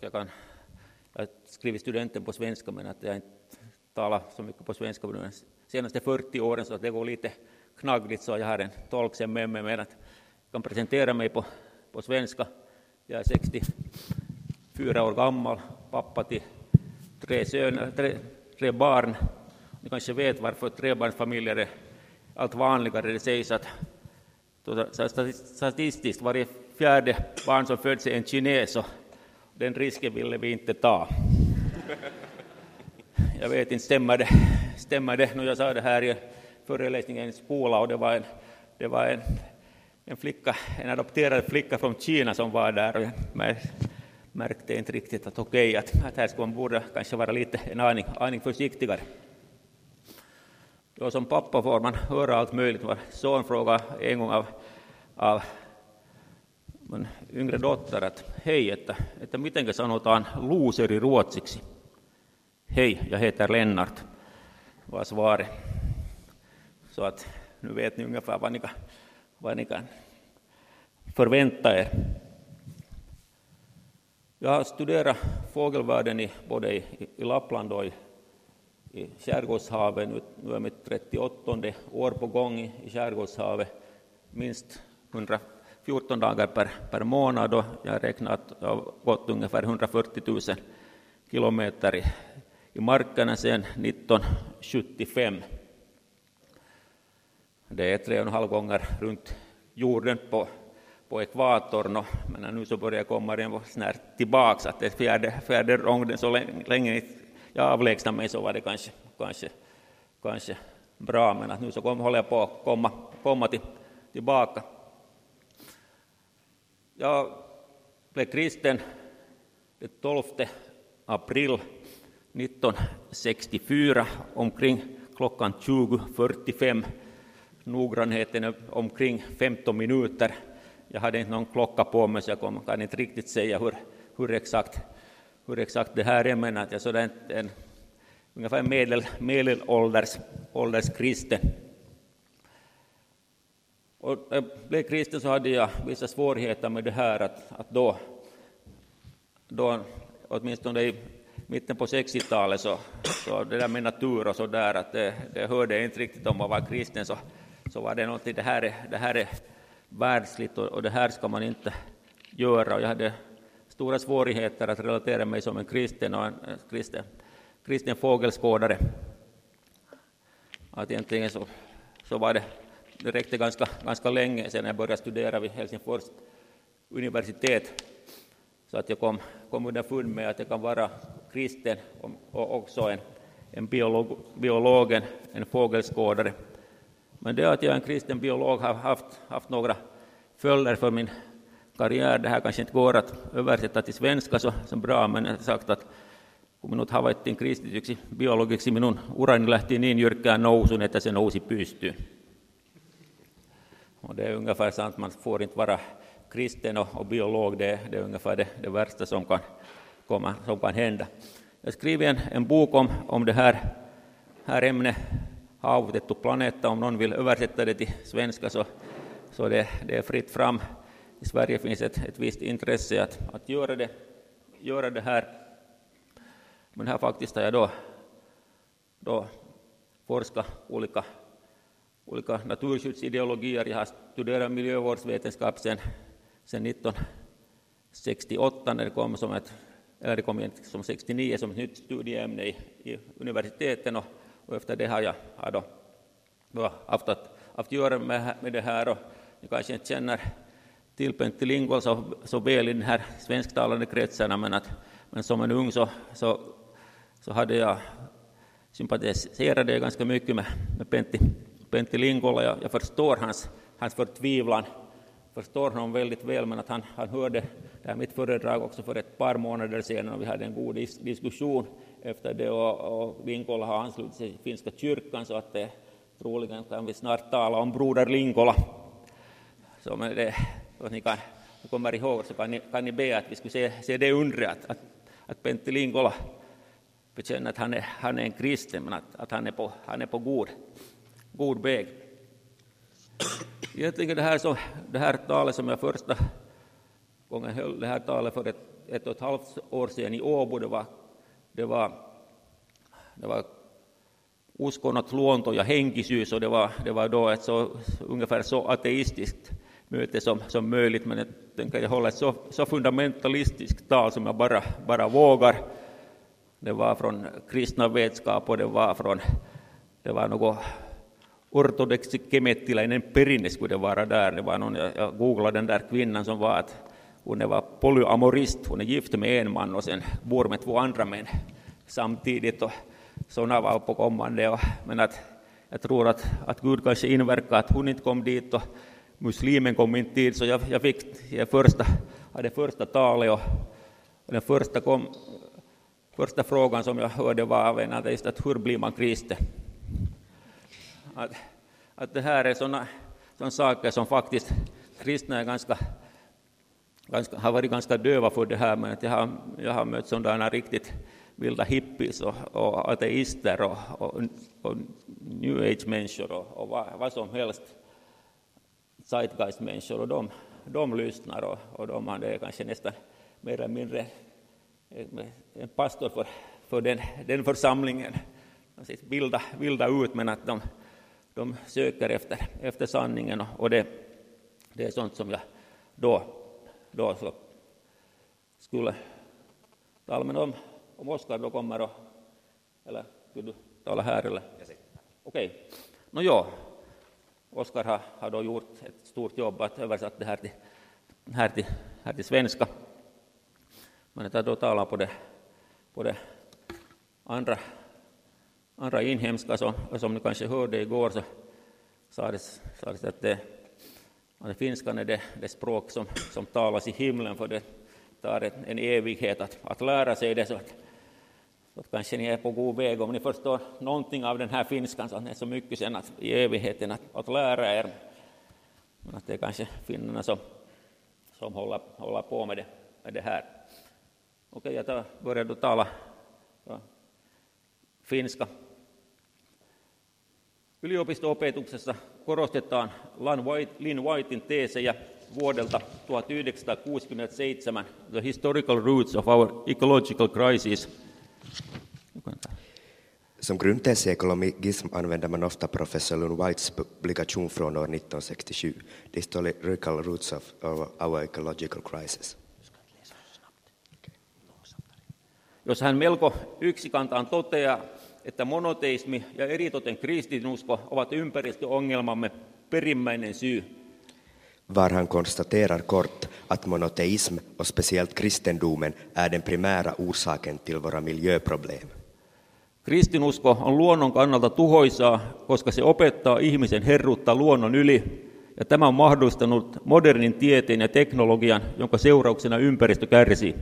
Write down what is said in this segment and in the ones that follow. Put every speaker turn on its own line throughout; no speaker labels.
Jag, kan, jag skriver studenten på svenska men att jag inte talar så mycket på svenska de senaste 40 åren så att det går lite knaggligt så jag har en tolk sen med mig men att jag kan presentera mig på, på svenska. Jag är 64 år gammal, pappa till tre, söner, tre, tre barn. Ni kanske vet varför trebarnsfamiljer är allt vanligare. Det sägs att statistiskt varje fjärde barn som föds är en kines och den risken ville vi inte ta. Jag vet inte, stämmer det? Stämmer det? Nu jag sa det här i föreläsningen i skolan och det var en, det var en, en flicka, en adopterad flicka från Kina som var där och jag märkte inte riktigt att okej, okay, att, att här skulle man borde kanske vara lite en aning, aning försiktigare. Då som pappa får man höra allt möjligt. Vår son frågade en gång av, av min yngre dotter att hej, että, että miten sanotaan luuseri ruotsiksi? Hej, jag heter Lennart, var svaret. Så att nu vet ni ungefär vad ni kan, vad ni kan förvänta er. Jag har studerat fågelvärlden i, både i, i Lappland och i, i skärgårdshavet. Nu, nu är mitt 38 år på gång i, i skärgårdshavet. Minst 14 dagar per, per månad och jag har räknat att jag har gått ungefär 140 000 kilometer i, i markerna sedan 1975. Det är tre och en halv gånger runt jorden på på ekvatorn, men nu så börjar jag komma den snart tillbaka, att det är fjärde, fjärde ronden, så länge jag avlägsnar mig så var det kanske, kanske, kanske bra, men att nu så kom, håller jag på att komma, komma till, tillbaka. Jag blev kristen den 12 april 1964 omkring klockan 20.45. Noggrannheten är omkring 15 minuter jag hade inte någon klocka på mig så jag kan inte riktigt säga hur, hur, exakt, hur exakt det här är, men att jag sådär en, en ungefär medel, medelålders ålders kristen. Och när jag blev kristen så hade jag vissa svårigheter med det här att, att då, då, åtminstone i mitten på 60-talet, så, så det där med natur och så där, att det, det hörde inte riktigt om man var kristen, så, så var det någonting, det här är, det här är världsligt och, och det här ska man inte göra. Och jag hade stora svårigheter att relatera mig som en kristen och en kristen, kristen fågelskådare. Att egentligen så, så var det, det räckte ganska, ganska länge sedan jag började studera vid Helsingfors universitet så att jag kom, kom underfund med att jag kan vara kristen och också en, en biolog, biolog, en, en fågelskådare. Men det att jag är en kristen biolog har haft, haft några följder för min karriär. Det här kanske inte går att översätta till svenska så, så bra, men jag har sagt att kun minut havaittiin kristityksi biologiksi, minun urani lähti niin jyrkkään nousuun, että se nousi pystyyn. Och det är ungefär sant, man får inte vara kristen och, och biolog, det, det är ungefär det, det värsta som kan, komma, som kan hända. Jag skriver en, en bok om, om det här, här ämnet havutettu planeetta. Om någon vill översätta det till svenska så, så det, det är fritt fram. I Sverige finns ett, ett visst intresse att, att göra, det, göra det här. Men här faktiskt har jag då, då forskat olika, olika naturskyddsideologier. Jag har studerat miljövårdsvetenskap sedan, sedan 1968 när det kom som ett eller det kom som 69 som ett nytt studieämne i, i universiteten och och efter det har jag har då, då haft att, haft göra med, med det här och ni kanske inte känner till Pentti Lingvall så, så väl i den här svensktalande kretsarna, men, att, men som en ung så, så, så hade jag sympatiserade ganska mycket med, med Pentti, Bente Lingola, jag, jag förstår hans, hans förtvivlan. Förstår honom väldigt väl, men att han, han hörde det här mitt föredrag också för ett par månader sedan och vi hade en god dis diskussion efter det. Och, och Linkola har anslutit sig till finska kyrkan så att det, troligen kan vi snart tala om broder Linkola. Så men det, om ni kan, kommer ihåg så kan ni, kan ni be att vi skulle se, se det undret att, att, att Pentti Linkola bekänner att han är, han är en kristen men att, att han är på, han är på god, god väg. Egentligen det här, som, det här talet som jag första gången höll, det här talet för ett, ett och ett halvt år sedan i Åbo. Det var, det var, det var uskonnot, luonto ja henkisyys och det var, det var då ett så, ungefär så ateistiskt möte som, som möjligt, men jag tänker jag hålla ett så, så fundamentalistiskt tal som jag bara, bara vågar. Det var från kristna vetskap och det var från, det var något ortodoxi kemettiläinen perinne skulle vara där. Det var någon, jag googlade den där kvinnan som var att hon var polyamorist, hon är gift med en man och sen bor med två andra män samtidigt. Och sådana var på kommande. Och, men att, jag tror att, att Gud kanske inverkade att hon inte kom dit och muslimen kom inte dit, så jag, jag fick jag första, hade första talet och, och den första, kom, första frågan som jag hörde var av en att hur blir man kristen? Att, att det här är sådana, sådana saker som faktiskt kristna är ganska, ganska, har varit ganska döva för det här, men att jag har, jag har mött sådana riktigt vilda hippies och, och ateister och, och, och new age-människor och, och vad, vad, som helst, zeitgeist-människor, och de, de lyssnar och, och de är kanske nästan mer eller mindre en pastor för, för den, den församlingen. De ser vilda, vilda ut, men att de, de söker efter, efter sanningen och det, det är sånt som jag då, då så skulle tala med om om Oskar då kommer och, eller vill du tala här eller? Okej. Okay. No, ja, Oskar har, har då gjort ett stort jobb att översätta det här till, här till, här till svenska. Men jag då talar på det, på det andra, andra inhemska, som, som ni kanske hörde igår, så sades, sades att, det, att finskan är det, det språk som, som talas i himlen, för det tar en evighet att, att lära sig det. Så att, så kanske ni är på god väg om ni förstår någonting av den här finskan, så att det är så mycket sen att, i evigheten att, att lära er. Men att det är kanske finnarna som, som håller, håller på med det, med det här. Okej, jag tar, börjar då tala ja, finska. Yliopisto-opetuksessa korostetaan Lynn Whitein teesejä vuodelta 1967, The Historical Roots of Our Ecological Crisis,
som grundtes i ekologism använder man ofta professor Lund Whites publikation från år 1967, The Historical Roots of Our Ecological Crisis.
Jos hän melko yksikantaan toteaa, että monoteismi ja eritoten kristinusko ovat ympäristöongelmamme perimmäinen syy.
Var han konstaterar kort att monoteism och speciellt kristendomen är den primära orsaken till våra miljöproblem.
Kristinusko on luonnon kannalta tuhoisaa, koska se opettaa ihmisen herruutta luonnon yli, ja tämä on mahdollistanut modernin tieteen ja teknologian, jonka seurauksena ympäristö kärsii.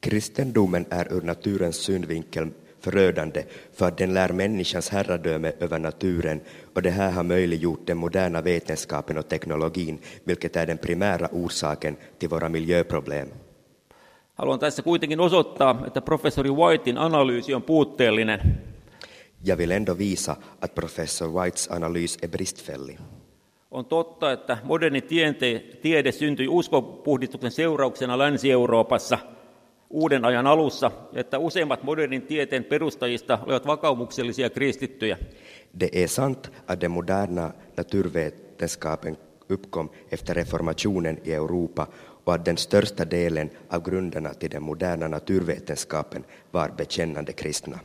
Kristendomen är ur naturens synvinkel förödande för att den lär människans herradöme över naturen och det här har möjliggjort den moderna vetenskapen och teknologin, vilket är den primära orsaken till våra miljöproblem.
Haluan tässä kuitenkin osoittaa, että professori Whitein analyysi on puutteellinen.
Jag vill ändå visa att professor Whites analys är bristfällig.
On totta, että moderni tiede syntyi uskopuhdistuksen seurauksena Länsi-Euroopassa uuden ajan alussa, että useimmat modernin tieteen perustajista olivat vakaumuksellisia kristittyjä.
Det är sant att den moderna naturvetenskapen uppkom efter reformationen i Europa och att den största delen av grunderna till den moderna naturvetenskapen var bekännande kristna.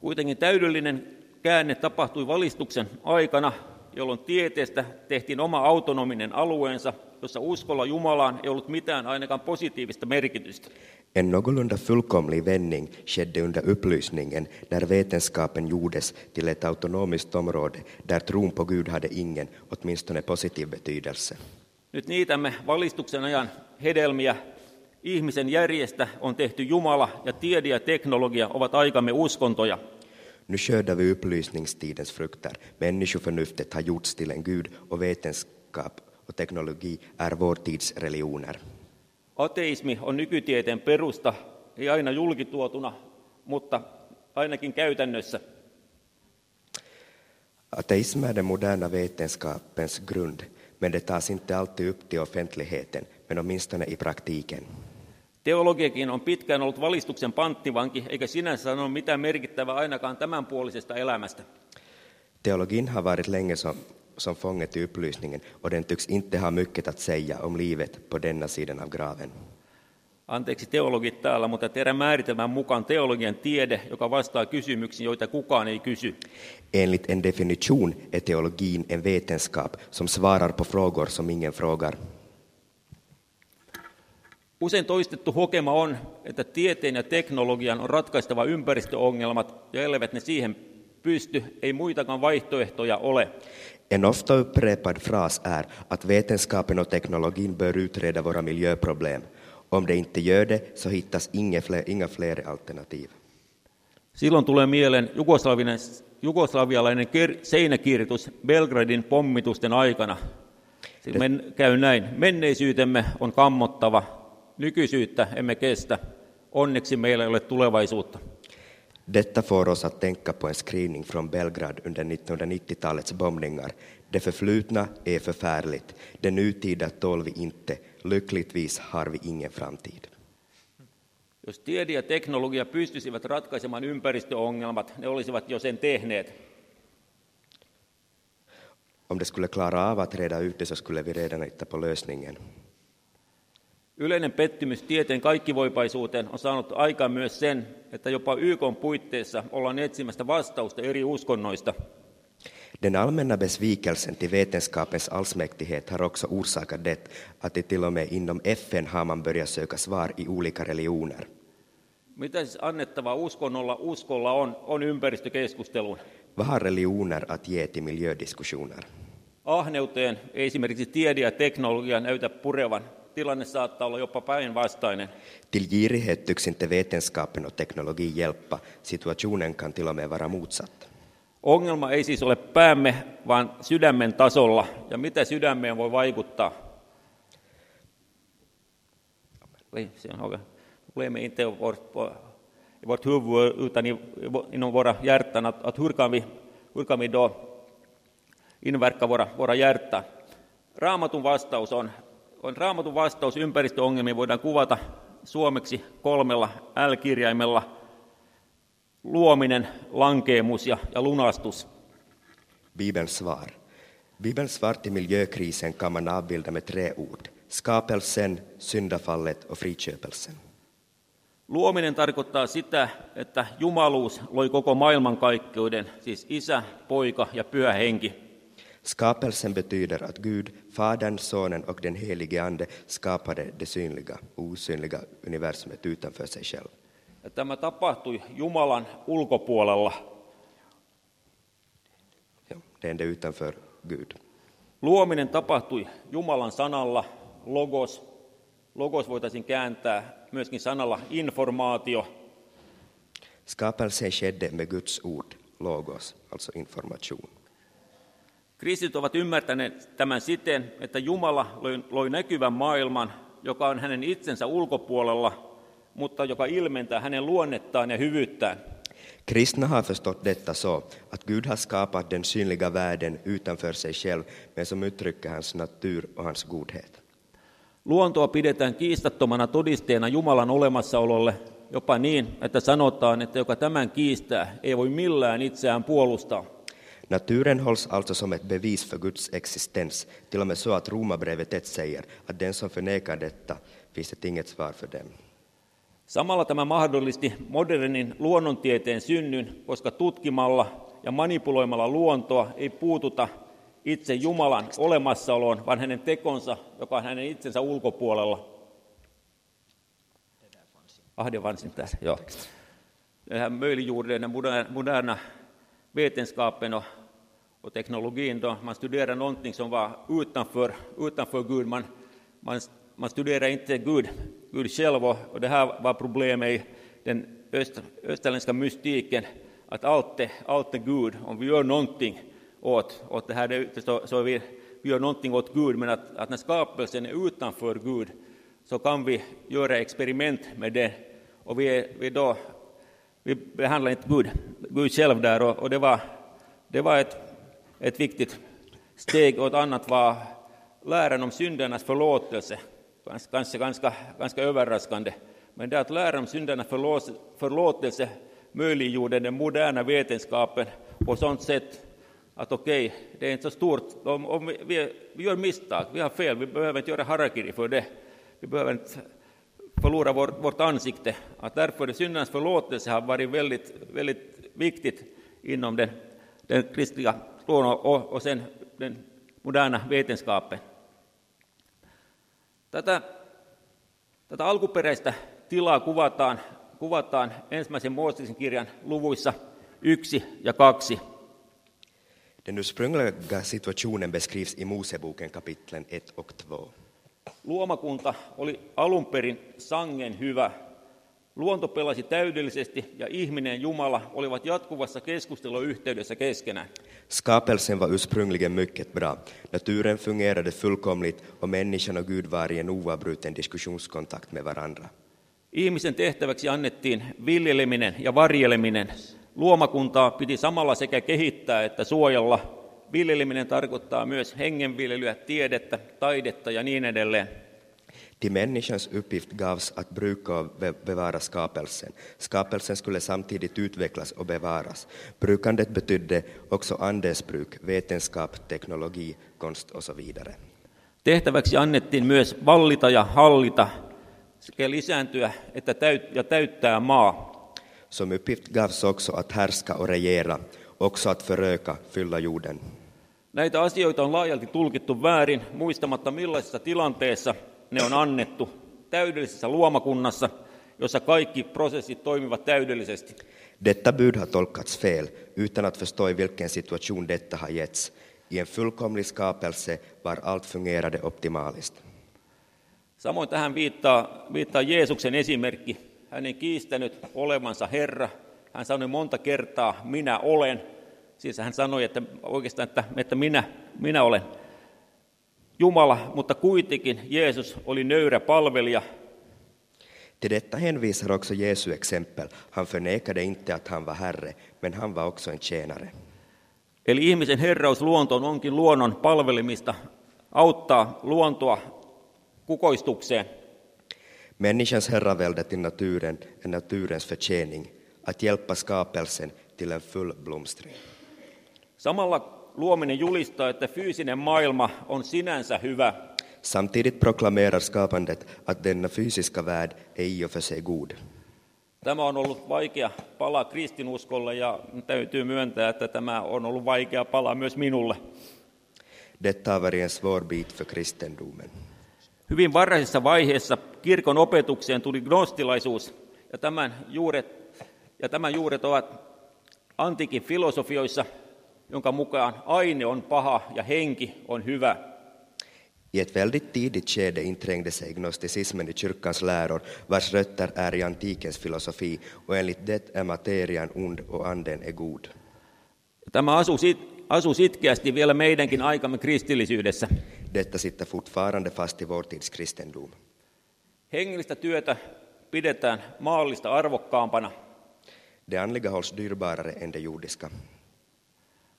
Kuitenkin täydellinen käänne tapahtui valistuksen aikana, jolloin tieteestä tehtiin oma autonominen alueensa, jossa uskolla Jumalaan ei ollut mitään ainakaan positiivista merkitystä.
En någorlunda fullkomlig vändning skedde under upplysningen när vetenskapen gjordes till ett autonomiskt område där tron på Gud hade ingen, åtminstone positiv betydelse.
Nyt niitämme valistuksen ajan hedelmiä. Ihmisen järjestä on tehty Jumala ja tiede ja teknologia ovat aikamme uskontoja.
Nu skördar vi upplysningstidens frukter. Människoförnuftet har gjorts till en gud och vetenskap och teknologi är vår tids religioner.
Ateismi on nykytieteen perusta, ei aina julkituotuna, mutta ainakin käytännössä.
Ateism är den moderna vetenskapens grund men det tas inte alltid upp till offentligheten, men åtminstone i praktiken.
Teologiakin on pitkään ollut valistuksen panttivanki, eikä sinänsä sano mitään merkittävää ainakaan tämänpuolisesta elämästä.
Teologin har varit länge som, som fånget i upplysningen och den tycks inte ha mycket att säga om livet på denna sidan av graven.
Anteeksi teologit täällä, mutta teidän määritelmän mukaan teologian tiede, joka vastaa kysymyksiin, joita kukaan ei kysy.
Enligt en definition är teologin en vetenskap som svarar på frågor som ingen frågar.
Usein toistettu hokema on, että tieteen ja teknologian on ratkaistava ympäristöongelmat, ja elleivät ne siihen pysty, ei muitakaan vaihtoehtoja ole.
En ofta upprepad fras är att vetenskapen och teknologin bör utreda våra miljöproblem. Om det inte gör det så hittas inga fler, inga fler alternativ.
Silloin tulee mieleen jugoslavialainen seinäkirjoitus Belgradin pommitusten aikana. Men, käy näin. Menneisyytemme on kammottava, nykyisyyttä emme kestä. Onneksi meillä ei ole tulevaisuutta.
Detta får oss att tänka på en skrivning från Belgrad under 1990-talets bombningar. Det förflutna är förfärligt, det nutida tål vi inte, lyckligtvis har vi ingen framtid.
Jos tiede ja teknologia pystyisivät ratkaisemaan ympäristöongelmat, ne olisivat jo sen tehneet.
Om det skulle klara av att reda ut det så skulle vi redan hitta på lösningen.
Yleinen pettymys tieteen kaikkivoipaisuuteen on saanut aikaan myös sen, että jopa YK puitteissa ollaan etsimästä vastausta eri uskonnoista.
Den allmänna besvikelsen till vetenskapens allsmäktighet har också orsakat det att det till och med inom FN har man börjat söka svar i olika religioner.
Mitä siis annettavaa uskonnolla uskolla on, on ympäristökeskusteluun?
Vad har religioner att ge till miljödiskussioner?
Ahneuteen ei esimerkiksi tiede ja teknologia näytä purevan. Tilanne saattaa olla jopa päinvastainen.
Till girighet tycks inte vetenskapen och teknologi hjälpa. Situationen kan till och med vara motsatt.
Ongelma ei siis ole päämme, vaan sydämen tasolla. Ja mitä sydämeen voi vaikuttaa? Problemet inte vårt, vårt huvud utan inom våra hjärtan. Att, att hur, kan vi, hur kan vi då inverka våra, våra hjärtan? Raamatun vastaus on, on raamatun vastaus ympäristöongelmiin voidaan kuvata suomeksi kolmella L-kirjaimella – luominen, lankeemus ja, ja lunastus.
Bibelns svar. Bibelns svar till miljökrisen kan man avbilda med tre ord. Skapelsen, syndafallet och friköpelsen.
Luominen tarkoittaa sitä, että jumaluus loi koko maailmankaikkeuden, siis isä, poika ja pyhä henki.
Skapelsen betyder att Gud, Fadern, Sonen och den helige Ande skapade det synliga, osynliga universumet utanför sig själv.
Ja tämä tapahtui Jumalan ulkopuolella.
Ja, det utanför Gud.
Luominen tapahtui Jumalan sanalla, logos. Logos voitaisiin kääntää myöskin sanalla informaatio.
Skapelsen skedde med Guds ord, logos, alltså information.
Kristit ovat ymmärtäneet tämän siten, että Jumala loi, näkyvän maailman, joka on hänen itsensä ulkopuolella, mutta joka ilmentää hänen luonnettaan ja hyvyyttään.
Kristna har förstått detta så att Gud har skapat den synliga världen utanför sig själv, men som uttrycker hans natur och hans godhet.
Luontoa pidetään kiistattomana todisteena Jumalan olemassaololle, jopa niin, että sanotaan, että joka tämän kiistää, ei voi millään itseään puolustaa.
Naturen hålls alltså som ett bevis för Guds existens, till och med så att Romarbrevet 1 säger att den som förnekar detta finns det inget svar för dem.
Samalla tämä mahdollisti modernin luonnontieteen synnyn, koska tutkimalla ja manipuloimalla luontoa ei puututa itse Jumalan olemassaoloon, vaan hänen tekonsa, joka on hänen itsensä ulkopuolella. Ah, inte där. Ja. Det här möjliggjorde den moderna vetenskapen och, och teknologin då man studerar någonting som var utanför, utanför Gud. Man, man, man studerar inte Gud Gud själv, och det här var problemet i den öst, österländska mystiken, att allt är, allt är Gud. Om vi gör någonting åt, åt det här, så, så vi, vi gör någonting åt Gud, men att, att när skapelsen är utanför Gud så kan vi göra experiment med det. Och vi, vi, då, vi behandlar inte Gud, Gud själv där, och, och det var, det var ett, ett viktigt steg. Och ett annat var läran om syndernas förlåtelse Kanske ganska, ganska, ganska överraskande. Men det att lära om syndernas förlåtelse möjliggjorde den moderna vetenskapen på sånt sätt att okej, okay, det är inte så stort. Om, om vi, vi, gör misstag, vi har fel, vi behöver inte göra harakiri för det. Vi behöver inte förlora vår, vårt ansikte. Att därför är syndernas förlåtelse har varit väldigt, väldigt viktigt inom den, den kristliga och, och sen den moderna vetenskapen. Tätä, tätä alkuperäistä tilaa kuvataan, kuvataan ensimmäisen Mooseksen kirjan luvuissa yksi ja kaksi.
Den ursprungliga situationen beskrivs i Moseboken kapitlen 1 och 2.
Luomakunta oli alun perin sangen hyvä. Luonto pelasi täydellisesti ja ihminen ja Jumala olivat jatkuvassa keskusteluyhteydessä keskenään.
Skapelsen var ursprungligen mycket bra. Naturen fungerade fullkomligt och människan och Gud var i en oavbruten diskussionskontakt med varandra.
Ihmisen tehtäväksi annettiin viljeleminen ja varjeleminen. Luomakuntaa piti samalla sekä kehittää että suojella. Viljeleminen tarkoittaa myös hengenviljelyä, tiedettä, taidetta ja niin edelleen.
Till människans uppgift gavs att bruka och bevara skapelsen. Skapelsen skulle samtidigt utvecklas och bevaras. Brukandet betydde också andens bruk, vetenskap, teknologi, konst och så vidare.
Tehtäväksi annettiin myös vallita ja hallita sekä lisääntyä että täyt- ja täyttää maa.
Som uppgift gavs också att härska och regera, också att föröka, fylla jorden.
Näitä asioita on laajalti tulkittu väärin, muistamatta millaisessa tilanteessa ne on annettu. Täydellisessä luomakunnassa, jossa kaikki prosessit toimivat täydellisesti.
Detta bud har tolkats fel, utan att förstå i vilken situation detta har getts. I en fullkomlig skapelse var allt fungerade optimaliskt.
Samoin tähän viittaa, viittaa Jeesuksen esimerkki. Hän ei kiistänyt olevansa Herra. Hän sanoi monta kertaa, minä olen. Siis hän sanoi, että oikeastaan, että, että minä, minä olen Jumala, mutta kuitenkin Jeesus oli nöyrä palvelija.
Till detta hänvisar också Jesu exempel. Han förnekade inte att han var Herre, men han var också en tjänare.
Eli ihmisen herraus luontoon onkin luonnon palvelimista, auttaa luontoa kukoistukseen.
Människans herravälde till naturen är naturens förtjäning, att hjälpa skapelsen till en full blomstring.
Samalla luominen julistaa, että fyysinen maailma on sinänsä hyvä.
Samtidigt proklamerar skapandet att denna fysiska värld är i och för sig god.
Tämä on ollut vaikea pala kristinuskolle ja täytyy myöntää, että tämä on ollut vaikea pala myös minulle.
Detta har varit en svår bit för kristendomen.
Hyvin varhaisessa vaiheessa kirkon opetukseen tuli gnostilaisuus ja tämän juuret, ja tämän juuret ovat antiikin filosofioissa, jonka mukaan aine on paha ja henki on hyvä.
I ett väldigt tidigt skede inträngde sig gnosticismen i kyrkans läror, vars rötter är i antikens filosofi, och enligt det är materian ond och anden är god.
Tämä asuu, sit, asuu sitkeästi vielä meidänkin aikamme kristillisyydessä.
Detta sitter fortfarande fast i vår tids kristendom.
Hengellistä työtä pidetään maallista arvokkaampana.
Det andliga hålls dyrbarare än det jordiska.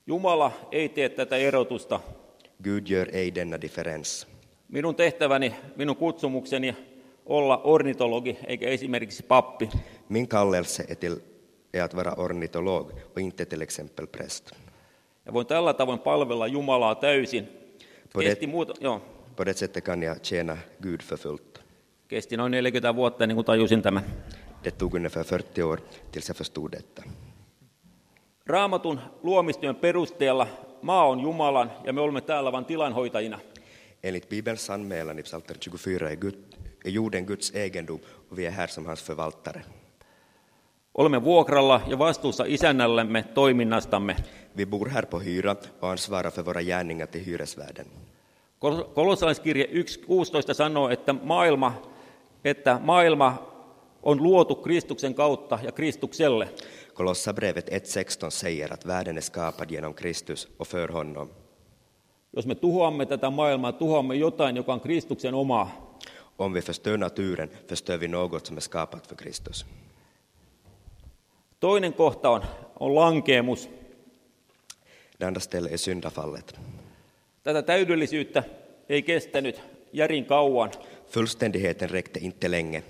Jumala ei tee tätä erotusta.
Gud gör ej denna differens.
Minun tehtäväni, minun kutsumukseni olla ornitologi eikä esimerkiksi pappi.
Min kallelse är, till, är att vara ornitolog och inte till exempel präst.
Ja voin tällä tavoin palvella Jumalaa täysin.
På
Kesti,
det,
muuta, joo,
på det sättet kan jag tjäna Gud för fullt.
kesti noin 40 vuotta ennen kuin tajusin tämän.
Det tog ungefär 40 år tills jag förstod detta.
Raamatun luomistyön perusteella maa on Jumalan ja me olemme täällä vain tilanhoitajina.
Enligt Bibelns anmälan i Psaltaren 24 är, Gud, är jorden Guds egendom och vi är här som hans förvaltare.
Olemme vuokralla ja vastuussa isännällemme toiminnastamme.
Vi bor här på hyra och ansvarar för våra gärningar till hyresvärden.
Kol- Kolossalaiskirje 1.16 sanoo, että maailma, että maailma on luotu Kristuksen kautta ja Kristukselle.
Kolossabrevet 1.16 säger att världen är skapad genom Kristus och för honom.
Jos me tuhoamme tätä maailmaa, tuhoamme jotain, joka on Kristuksen omaa.
Om vi förstör naturen förstör vi något som är skapat för Kristus.
Toinen kohta on, on lankeemus.
Det andra stället är syndafallet.
Tätä täydellisyyttä ei kestänyt järin kauan.
Fullständigheten räckte inte länge.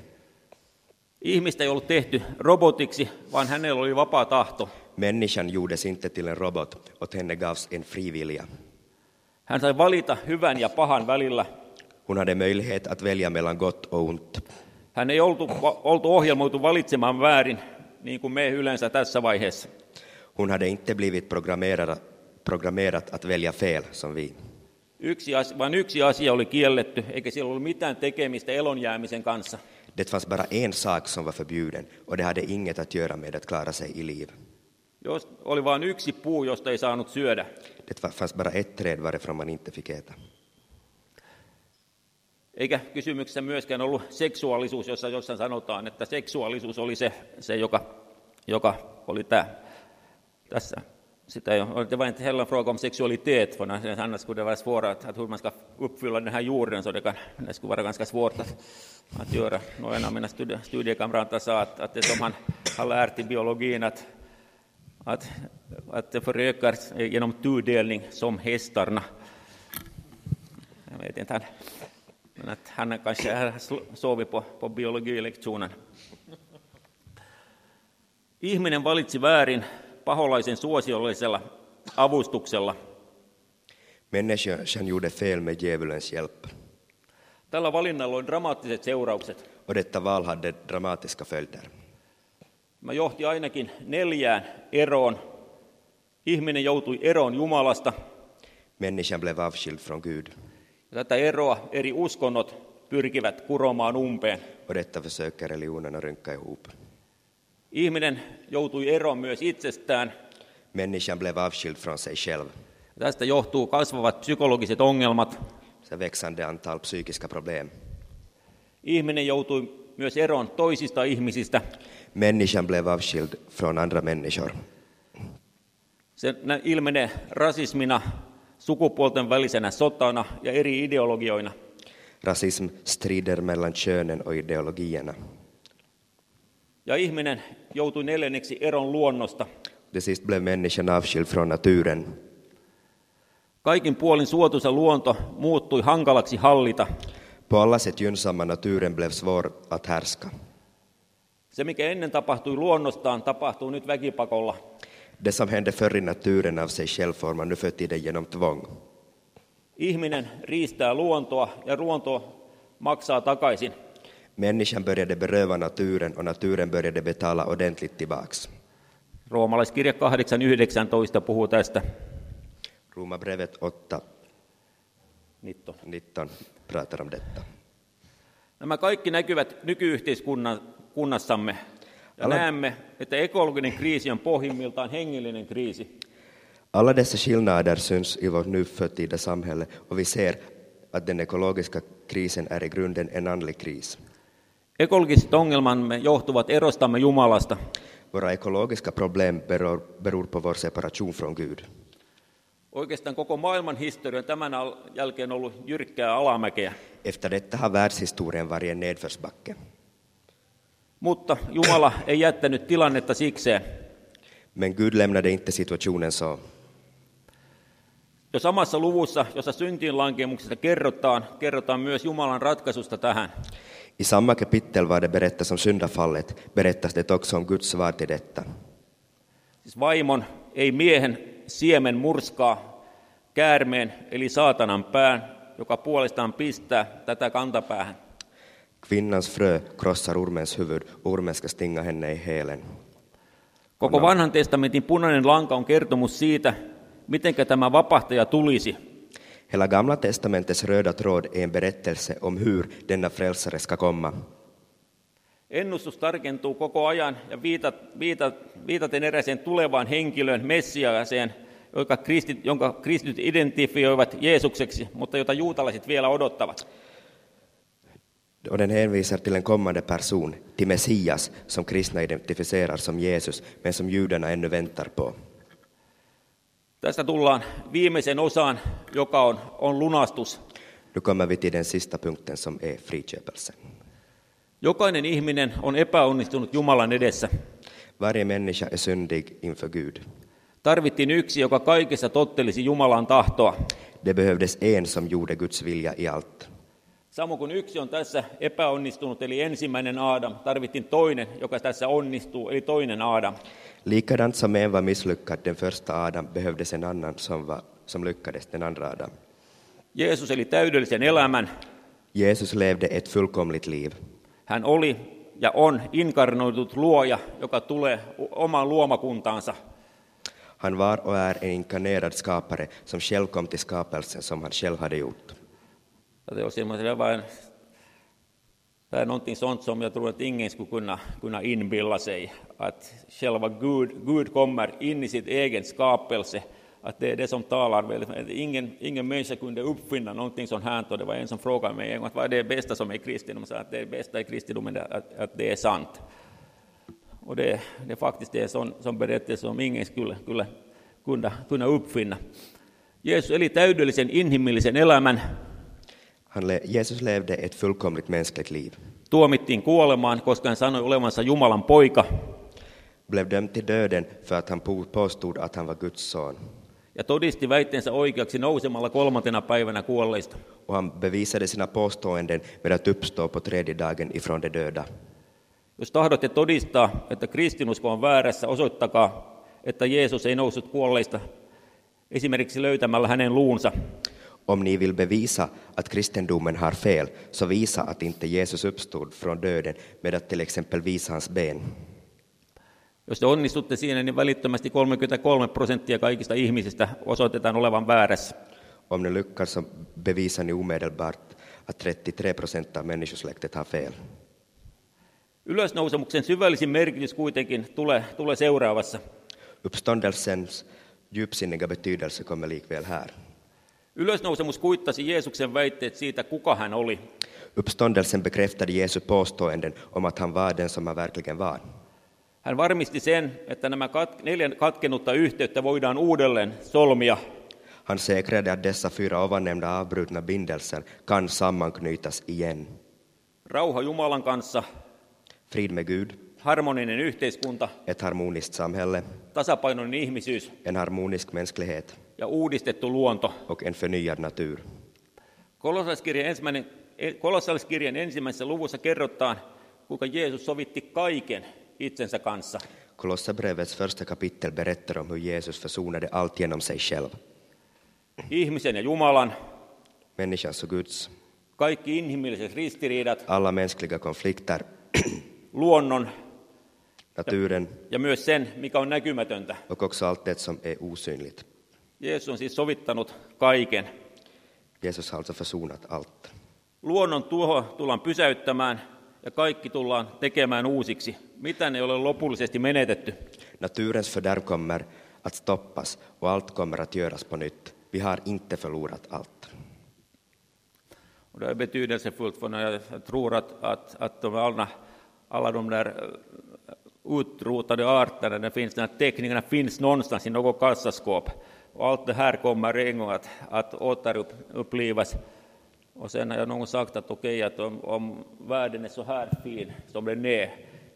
Ihmistä ei ollut tehty robotiksi, vaan hänellä oli vapaa tahto.
Människan gjordes inte till en robot, åt henne gavs en fri vilja.
Hän sai valita hyvän ja pahan välillä.
Hon hade möjlighet att välja mellan gott och ont.
Hän ei oltu, oltu ohjelmoitu valitsemaan väärin, niin kuin me yleensä tässä vaiheessa.
Hon hade inte blivit programmerad, programmerat att välja fel som vi.
Yksi asia, vain yksi asia oli kielletty, eikä sillä ollut mitään tekemistä elonjäämisen kanssa.
Det fanns bara en sak som var förbjuden och det hade inget att göra med att klara sig i liv.
Jos oli vain yksi puu, josta ei saanut syödä.
Det var- fanns bara ett träd varifrån man inte fick äta.
Eikä kysymyksessä myöskään ollut seksuaalisuus, jossa jossain sanotaan, että seksuaalisuus oli se, se joka, joka oli tämä. Tässä. Sitä jo, det var inte heller en fråga om sexualitet, för annars skulle det vara svårare att, att hur man ska uppfylla den här jorden, så det, kan, det skulle vara ganska svårt att, att göra. Nå, en av mina studie, studiekamrater sa att, att det som han har lärt i biologin, att, att, att det förökar genom tudelning som hästarna. Jag vet inte, han, men att han kanske har sovit på, på biologilektionen. Ihminen valitsi väärin paholaisen suosiollisella avustuksella.
Människan gjorde fel med djävulens hjälp.
Tällä valinnalla on dramaattiset seuraukset.
Och detta val hade dramatiska följder.
Mä johti ainakin neljään eroon. Ihminen joutui eroon Jumalasta.
Människan blev avskild från Gud.
Ja tätä eroa eri uskonnot pyrkivät kuromaan umpeen.
Och detta försöker religionerna rynka ihop.
Ihminen joutui eroon myös itsestään.
Människan blev avskild från sig själv.
Tästä johtuu kasvavat psykologiset ongelmat.
Så växande antal psykiska problem.
Ihminen joutui myös eroon toisista ihmisistä.
Människan blev avskild från andra människor.
Se ilmenee rasismina, sukupuolten välisenä sotana ja eri ideologioina.
Rasism strider mellan könen och ideologierna.
Ja ihminen joutui neljänneksi eron luonnosta.
Till sist blev människan avskild från naturen.
Kaikin puolin suotuisa luonto muuttui hankalaksi hallita.
På alla sätt gynnsamma naturen blev svår att härska.
Se, mikä ennen tapahtui luonnostaan, tapahtuu nyt väkipakolla.
Det som hände förr i naturen av sig själv får man nu för tiden genom tvång.
Ihminen riistää luontoa ja luonto maksaa takaisin.
Människan började beröva naturen och naturen började betala ordentligt tillbaks.
Roomalaiskirja 8.19 puhuu tästä.
Romarbrevet 8,
Nitto.
19 pratar om detta.
Nämä kaikki näkyvät nykyyhteiskunnassamme. Ja
Älä-
näemme, että ekologinen kriisi on pohjimmiltaan hengellinen kriisi.
Alla dessa skillnader syns i vårt nuförtida samhälle och vi ser att den ekologiska krisen är i grunden en andlig kris.
Ekologiset ongelmamme johtuvat erostamme Jumalasta.
Våra ekologiska problem beror, beror på vår separation från Gud.
Oikeastaan koko maailman historia on tämän jälkeen ollut jyrkkää alamäkeä.
Efter detta har världshistorien varit en nedförsbacke.
Mutta Jumala ei jättänyt tilannetta sikseen.
Men Gud lämnade inte situationen så.
Jo samassa luvussa, jossa syntiinlankemuksesta kerrotaan, kerrotaan myös Jumalan ratkaisusta tähän.
I samma kapitel var det berättas om syndafallet, berättas det också om Guds svar till detta.
Siis vaimon, ei miehen, siemen murskaa käärmeen, eli saatanan pään, joka puolestaan pistää tätä kantapäähän.
Kvinnans frö krossar ormens huvud ormen ska stinga henne i hälen.
Koko vanhan testamentin punainen lanka on kertomus siitä, miten tämä vapahtaja tulisi.
Hela Gamla testamentets röda tråd är en berättelse om hur denna frälsare ska komma.
Ennustus tarkentuu koko ajan ja viitat, viitat, viitaten eräiseen tulevaan henkilöön, Messiaaseen, jonka kristit, jonka kristityt identifioivat Jeesukseksi, mutta jota juutalaiset vielä odottavat.
Och den hänvisar till en kommande person, till Messias, som kristna identifierar som Jesus, men som judarna ännu väntar på.
Tästä tullaan viimeisen osaan, joka on, on lunastus.
Nu kommer vi till den sista punkten som är friköpelsen.
Jokainen ihminen on epäonnistunut Jumalan edessä.
Varje människa är syndig inför Gud.
Tarvittiin yksi, joka kaikessa tottelisi Jumalan tahtoa.
Det behövdes en som gjorde Guds vilja i allt.
Samoin kuin yksi on tässä epäonnistunut, eli ensimmäinen Adam, tarvittiin toinen, joka tässä onnistuu, eli toinen Adam.
Likadant som en var misslyckad, den första Adam, behövdes en annan som, var, som lyckades, den andra Adam.
Jeesus eli täydellisen elämän.
Jesus levde ett fullkomligt liv.
Hän oli ja on inkarnoitut luoja, joka tulee omaan luomakuntaansa.
Han var och är en inkarnerad skapare som själv kom till skapelsen som han själv hade gjort.
Ja vain, det är någonting sånt som jag tror att ingen skulle kunna, kunna inbilla sig. Att själva Gud, Gud kommer in i sitt egen skapelse. Att det är det som talar väldigt. Ingen, ingen människa kunde uppfinna någonting sånt här. Och det var en som frågade mig en gång vad är det bästa som är kristendom. Så att det bästa i kristendomen är att, att det är sant. Och det, det är faktiskt det sån berättelse som ingen skulle, skulle kunna, kunna uppfinna. Jesus eli täydellisen inhimillisen elämän.
Han le Jesus levde ett fullkomligt mänskligt liv.
Tuomittiin kuolemaan, koska hän sanoi olevansa Jumalan poika.
Blev dömd till döden för att han påstod att han var Guds son.
Ja todisti väitteensä oikeaksi nousemalla kolmantena päivänä kuolleista.
Och han bevisade sina påståenden med att uppstå på tredje dagen ifrån de döda.
Jos tahdotte todistaa, että kristinusko on väärässä, osoittakaa, että Jeesus ei noussut kuolleista esimerkiksi löytämällä hänen luunsa.
Om ni vill bevisa att kristendomen har fel, så visa att inte Jesus uppstod från döden med att till exempel visa hans ben.
Jos te onnistutte siinä, niin välittömästi 33 prosenttia kaikista ihmisistä osoitetaan olevan väärässä.
Om ni lyckas så bevisar ni omedelbart att 33 procent av människosläktet har fel.
Ylösnousemuksen syvällisin merkitys kuitenkin tulee, tulee seuraavassa.
Uppståndelsens djupsinniga betydelse kommer likväl här.
Ylösnousemus kuittasi Jeesuksen väitteet siitä, kuka hän oli.
Uppståndelsen bekräftade Jesu påståenden om att han var den som han verkligen var.
Hän varmisti sen, että nämä kat, neljä katkennutta yhteyttä voidaan uudelleen solmia.
Han säkrade att dessa fyra ovannämnda avbrutna bindelser kan sammanknytas igen.
Rauha Jumalan kanssa,
Frid med Gud,
harmoninen yhteiskunta,
ett harmoniskt samhälle,
tasapainoinen ihmisyys
en harmonisk mänsklighet
ja uudistettu luonto.
och en förnyad natur.
Kolossalaiskirjan, ensimmäinen, Kolossalaiskirjan ensimmäisessä luvussa kerrotaan, kuinka Jeesus sovitti kaiken itsensä kanssa.
Kolosserbrevets första kapitel berättar om hur Jesus försonade allt genom sig själv.
Ihmisen ja Jumalan,
Människans och Guds,
kaikki inhimilliset ristiriidat,
alla mänskliga konflikter,
luonnon
naturen
ja myös sen, mikä on näkymätöntä.
och också allt det som är osynligt.
Jeesus on siis sovittanut kaiken.
Jesus har alltså försonat allt.
Luonnon tuho tullaan pysäyttämään ja kaikki tullaan tekemään uusiksi. Mitään ei ole lopullisesti menetetty.
Naturens fördärv kommer att stoppas och allt kommer att göras på nytt. Vi har inte förlorat allt.
Och det är betydelsefullt för när jag tror att, att, att de alla, alla de där eh, utrotade arterna, det finns, den här teckningarna finns någonstans i något kassaskåp. Och allt det här kommer en gång att, att återupplivas. Och sen har jag någon sagt att okej, att om, om världen är så här fin som den är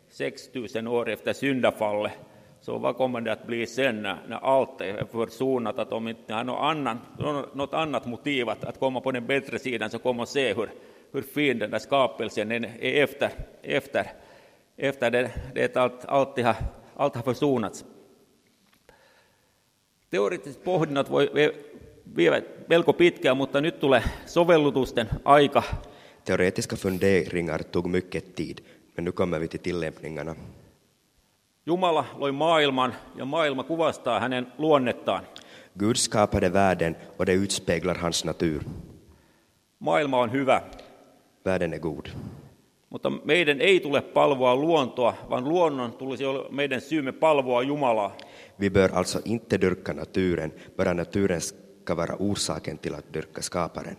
6000 år efter syndafallet, så vad kommer det att bli sen när, när allt är försonat? Att om inte har något annat, något annat motiv att, att komma på den bättre sidan, så kommer man se hur, hur fin den där skapelsen är efter, efter, efter det, det allt, allt, har, allt har försonats. Teoreettiset pohdinnat voi vievät melko pitkään, mutta nyt tulee sovellutusten aika.
Teoretiska funderingar tog mycket tid, men nu kommer vi till tillämpningarna.
Jumala loi maailman ja maailma kuvastaa hänen luonnettaan.
Gud skapade världen och det utspeglar hans natur.
Maailma on hyvä,
Världen är god.
mutta meidän ei tule palvoa luontoa, vaan luonnon tulisi olla meidän syymme palvoa Jumalaa.
Vi bör alltså inte dyrka naturen, bara naturen ska vara orsaken till att dyrka skaparen.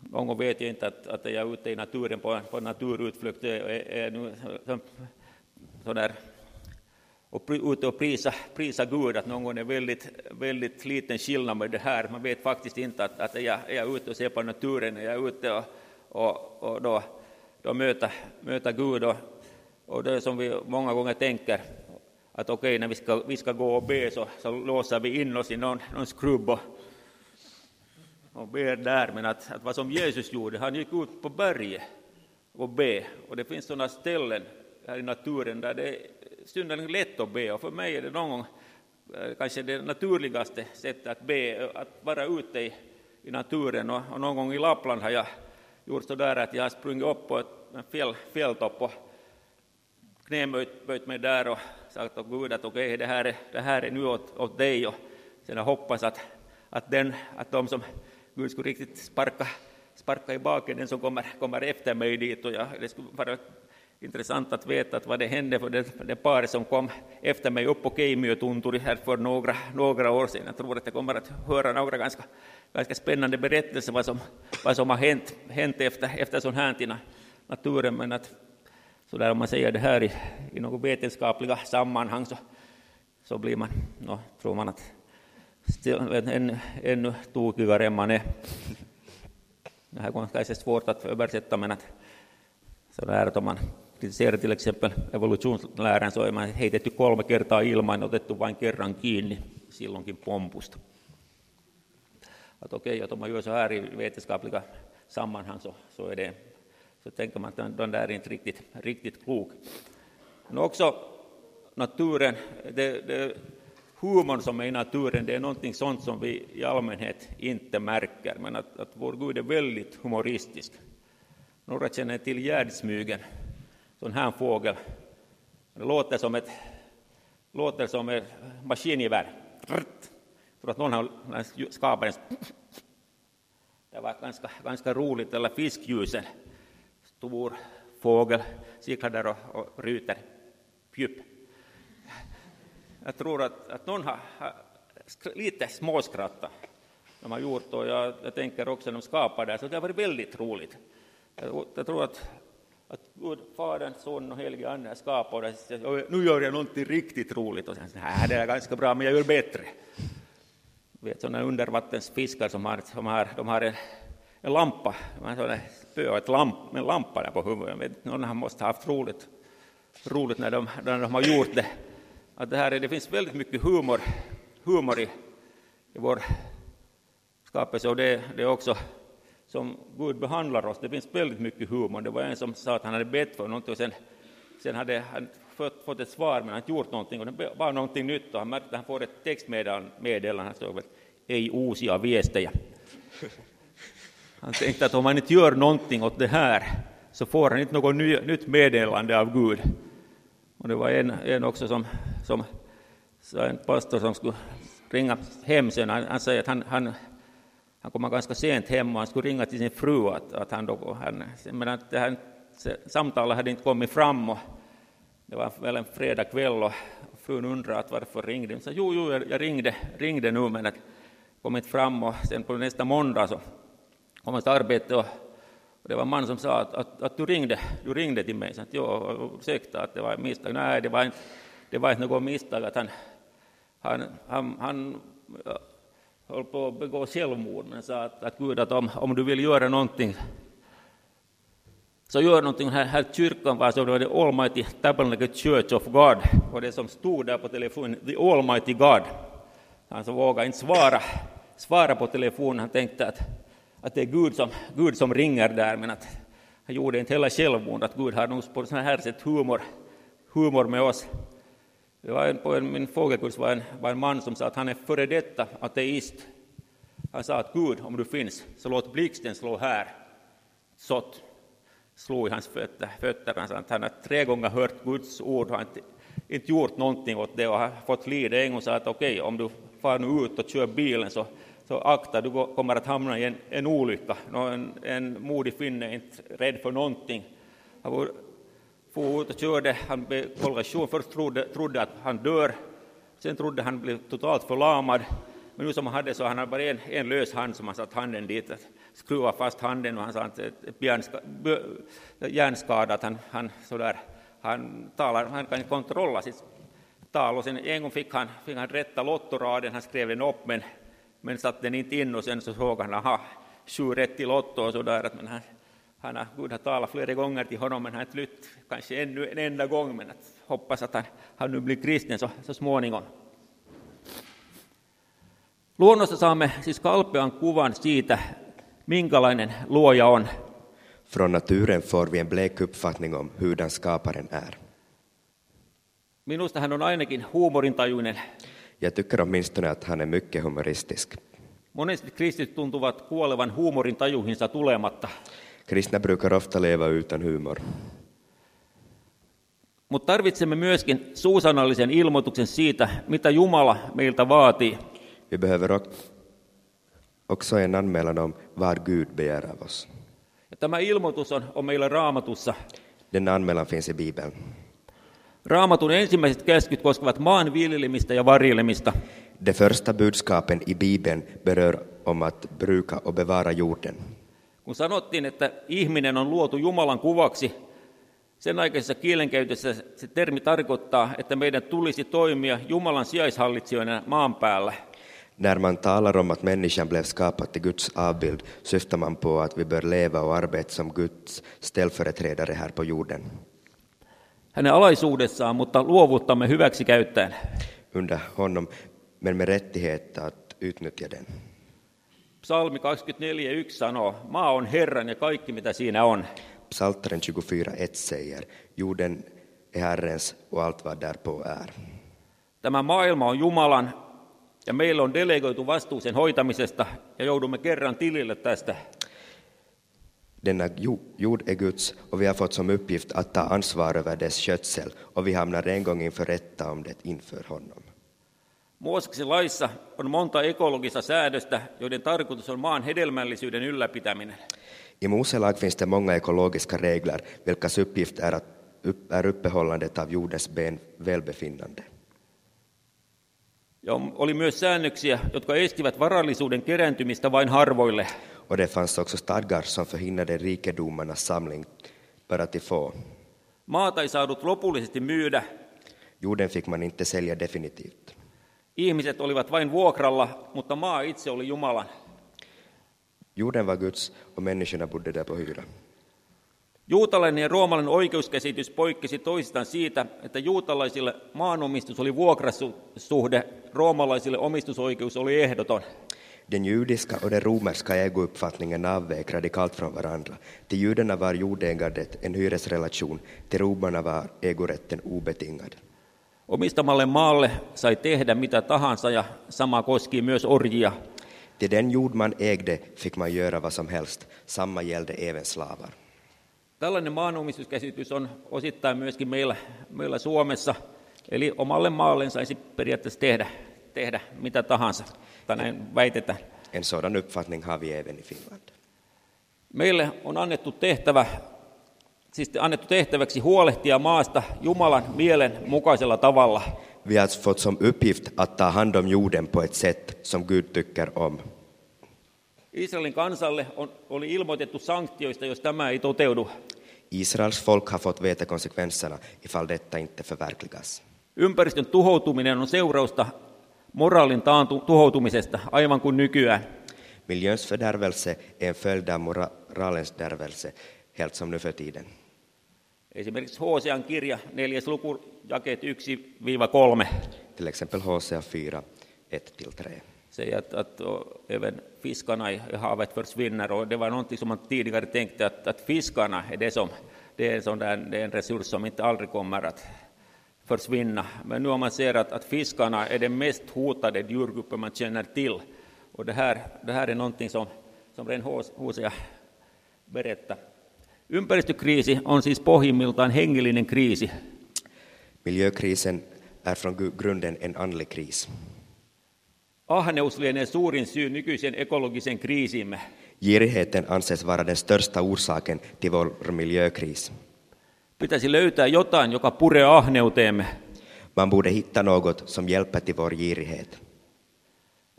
Någon gång vet jag inte att, att jag är ute i naturen på, på naturutflykt. Jag är, är nu så, så där, och pri- ute och prisa, prisa Gud, att någon gång är väldigt, väldigt liten skillnad med det här. Man vet faktiskt inte att, att jag, jag är ute och ser på naturen, jag är ute och, och, och då, då möter, möta Gud. Och, och det som vi många gånger tänker, att okej, när vi ska, vi ska gå och be så, så låser vi in oss i någon, någon skrubb och, och ber där, men att, att vad som Jesus gjorde, han gick ut på berget och be. Och det finns sådana ställen här i naturen där det är synnerligen lätt att be, och för mig är det någon gång eh, kanske det naturligaste sättet att be, att vara ute i, i naturen. Och, och någon gång i Lappland har jag gjort så där att jag har sprungit upp på en fjäll, fjälltopp och knäböjt mig där och sagt åt Gud att okej, okay, det, här är, det här är nu åt, åt dig. Och sen jag hoppas att, att, den, att de som Gud skulle riktigt sparka, sparka i baken, den som kommer, kommer efter mig dit. Och jag, det skulle vara intressant att veta att vad det hände för det, det paret som kom efter mig upp på Keimiötunturi här för några, några år sedan. Jag tror att jag kommer att höra några ganska, ganska spännande berättelser vad som, vad som har hänt, hänt efter, efter sån här i naturen. Men att så där om man säger det här i, i något vetenskapliga sammanhang så, så blir man, no, tror man att än, ännu tokigare än man är. Det här är kanske svårt att översätta, men att, så där att om man kritiserar till exempel evolutionsläran så är man heitetty kolme kertaa ilman ja otettu vain kerran kiinni, silloinkin pompusta. Att okej, okay, att om man gör så här i vetenskapliga sammanhang så, så är det så tänker man att den där är inte riktigt, riktigt klok. Men också naturen, det, det, humorn som är i naturen, det är någonting sånt som vi i allmänhet inte märker, men att, att vår Gud är väldigt humoristisk. Några känner till gärdsmygen, sån här fågel. Det låter som ett, låter som ett maskingevär. Jag tror att någon har skapat en... Det var ganska, ganska roligt, eller fiskljusen stor fågel cyklar där och, och ryter pjupp. Jag tror att, att någon har, har lite småskrattat de har gjort och jag, jag tänker också när de skapar det, så det har varit väldigt roligt. Jag, jag tror att, att Gud, Fadern, Sonen och Helige Ande har skapat det och nu gör jag någonting riktigt roligt och sen nej, det är ganska bra, men jag gör bättre. vet sådana undervattensfiskar som har, som har, de har en, en lampa, man spö ett lamp, med en lampa där på huvudet. Någon måste ha haft roligt, roligt när, de, när de har gjort det. Att det, här är, det finns väldigt mycket humor, humor i, i vår skapelse och det, det är också som Gud behandlar oss. Det finns väldigt mycket humor. Det var en som sa att han hade bett för någonting och sen, sen hade han fått, fått ett svar men han hade gjort någonting och det var någonting nytt och han märkte att han får ett textmeddelande. Han stod ej uusia viestejä. Han tänkte att om han inte gör någonting åt det här så får han inte något ny, nytt meddelande av Gud. Och det var en, en också som, som en pastor som skulle ringa hem sen, han, han säger att han, han, han kommer ganska sent hem och han skulle ringa till sin fru att, att han då, han, men att det här samtalet hade inte kommit fram och det var väl en fredag kväll och frun undrade att varför ringde. Han sa, jo, jo, jag ringde, ringde nu men att kom inte fram och sen på nästa måndag så om ett arbete och, och det var en man som sa att, att, att, du, ringde, du ringde till mig. Så att, ursäkta att det var ett misstag. Nej, det var inte, det var inte något misstag. Att han, han, han, han höll på att begå självmord, men sa att, att Gud, att om, om du vill göra någonting så gör någonting. Här, här kyrkan var som det var the Almighty Tabernacle Church of God, och det som stod där på telefonen, the Almighty God. Han så vågade inte svara, svara på telefonen, han tänkte att att det är Gud som, Gud som ringer där, men att han gjorde inte heller självmord, att Gud har nog på sådant här sätt humor, humor med oss. Det var en, på en, min fågelkurs var en, var en man som sa att han är före detta ateist. Han sa att Gud, om du finns, så låt blixten slå här. Sått slog i hans fötter. fötter. Han sa att han har tre gånger hört Guds ord och inte, inte gjort någonting åt det och har fått lida. En gång sa att okej, okay, om du far nu ut och kör bilen så så akta, du kommer att hamna i en, en olycka. En, en modig finne är inte rädd för någonting. Han for ut och körde, han blev kollision, först trodde, trodde att han dör, sen trodde han blev totalt förlamad, men nu som han hade så han hade bara en, en lös hand som han satt handen dit, skruva fast handen. Och han sa att hjärnskada, att han, han, sådär, han, talar, han kan inte kontrollera sitt tal. Och sen en gång fick han, fick han rätta lottoraden, han skrev den upp men men satt den inte in och sen så såg han, aha, sju rätt i Lotto och sådär, men han, han har, Gud har talat flera gånger till honom, men han har inte lytt kanske ännu en enda gång, men att hoppas att han, han nu blir kristen så, så småningom. Luonnossa saamme siis kalpean kuvan siitä, minkälainen luoja on.
Från naturen får vi en blek uppfattning om hurdan skaparen är.
Minusta hän on ainakin huumorintajuinen.
Jag tycker åtminstone att han är mycket humoristisk.
Monesti kristit tuntuvat kuolevan huumorintajuhinsa tulematta.
Kristna brukar ofta leva utan humor.
Mutta tarvitsemme myöskin suusanallisen ilmoituksen siitä, mitä Jumala meiltä vaatii.
Vi behöver ock- också en anmälan om vad Gud begär av oss.
Ja tämä ilmoitus on, on meillä raamatussa.
Denna anmälan finns i Bibeln.
Raamatun ensimmäiset käskyt koskevat maan viljelemistä ja varjelemista.
De första budskapen i Bibeln berör om att bruka och bevara jorden.
Kun sanottiin, että ihminen on luotu Jumalan kuvaksi, sen aikaisessa kielenkäytössä se termi tarkoittaa, että meidän tulisi toimia Jumalan sijaishallitsijoina maan päällä.
När man talar om att människan blev skapad till Guds avbild syftar man på att vi bör leva och arbeta som Guds ställföreträdare här på jorden.
Hänen alaisuudessaan, mutta luovuuttamme hyväksi käyttäen.
Under honom, men med rättighet att utnyttja den.
Psalmi 24.1 sanoo, maa on Herran ja kaikki mitä siinä on.
Psaltaren 24.1 säger, jorden är Herrens och allt vad därpå är.
Tämä maailma on Jumalan ja meillä on delegoitu vastuu sen hoitamisesta ja joudumme kerran tilille tästä.
Denna jo- jord är Guds och vi har fått som uppgift att ta ansvar över dess skötsel och vi hamnar en gång inför rätta om det inför honom.
Mooseksen laissa on monta ekologista säädöstä, joiden tarkoitus on maan hedelmällisyyden ylläpitäminen.
I Mose lag finns det många ekologiska regler vilkas uppgift är, att, upp, är uppehållandet av jordens ben välbefinnande.
Ja oli myös säännöksiä, jotka estivät varallisuuden kerääntymistä vain harvoille.
Och det fanns också stadgar som förhindrade rikedomarnas samling bara till få.
Maata ei saanut lopullisesti myydä.
Jorden fick man inte sälja definitivt.
Ihmiset olivat vain vuokralla, mutta maa itse oli Jumalan.
Jorden var Guds och människorna bodde där på hyra.
Juutalainen ja roomalainen oikeuskäsitys poikkesi toisistaan siitä, että juutalaisille maanomistus oli vuokrasuhde, roomalaisille omistusoikeus oli ehdoton.
Den judiska och den romerska ägouppfattningen avvek radikalt från varandra. Till judarna var jordägandet en hyresrelation, till romarna var ägorätten obetingad.
Omistamalle maalle sai tehdä mitä tahansa ja sama koski myös orjia.
Till den jord man ägde fick man göra vad som helst, samma gällde även slavar.
Tällainen maanomistuskäsitys on osittain myöskin meillä, meillä Suomessa. Eli omalle maalle saisi periaatteessa tehdä, tehdä mitä tahansa, tai näin väitetään.
En sådan uppfattning har vi även i Finland.
Meille on annettu tehtävä, siis annettu tehtäväksi huolehtia maasta Jumalan mielen mukaisella tavalla.
Vi har fått som uppgift att ta hand om jorden på ett sätt som Gud tycker om.
Israelin kansalle on, oli ilmoitettu sanktioista, jos tämä ei toteudu.
Israels folk har fått veta konsekvenserna ifall detta inte förverkligas.
Ympäristön tuhoutuminen on seurausta moraalin taantu, tuhoutumisesta, aivan kuin nykyään.
Miljöns fördärvelse är en följd av moralens fördärvelse, helt som nu för tiden.
Esimerkiksi Hosean kirja, neljäs luku, jakeet 1-3.
Till exempel Hosea 4, 1-3.
säger att, att även fiskarna i havet försvinner och det var någonting som man tidigare tänkte att, att fiskarna är det som det är, en sån där, det är en resurs som inte aldrig kommer att försvinna. Men nu har man ser att, att fiskarna är den mest hotade djurgruppen man känner till. Och det här, det här är någonting som, som Ren Hosea berättar. Ympäristökriisi on siis pohjimmiltaan hengellinen kriisi.
Miljökrisen är från grunden en andlig kris.
Ahneus lienee suurin syy nykyisen ekologisen kriisimme.
Girigheten anses vara den största orsaken till vår miljökris.
Pitäisi löytää jotain, joka puree ahneuteemme.
Man borde hitta något som hjälper till vår girighet.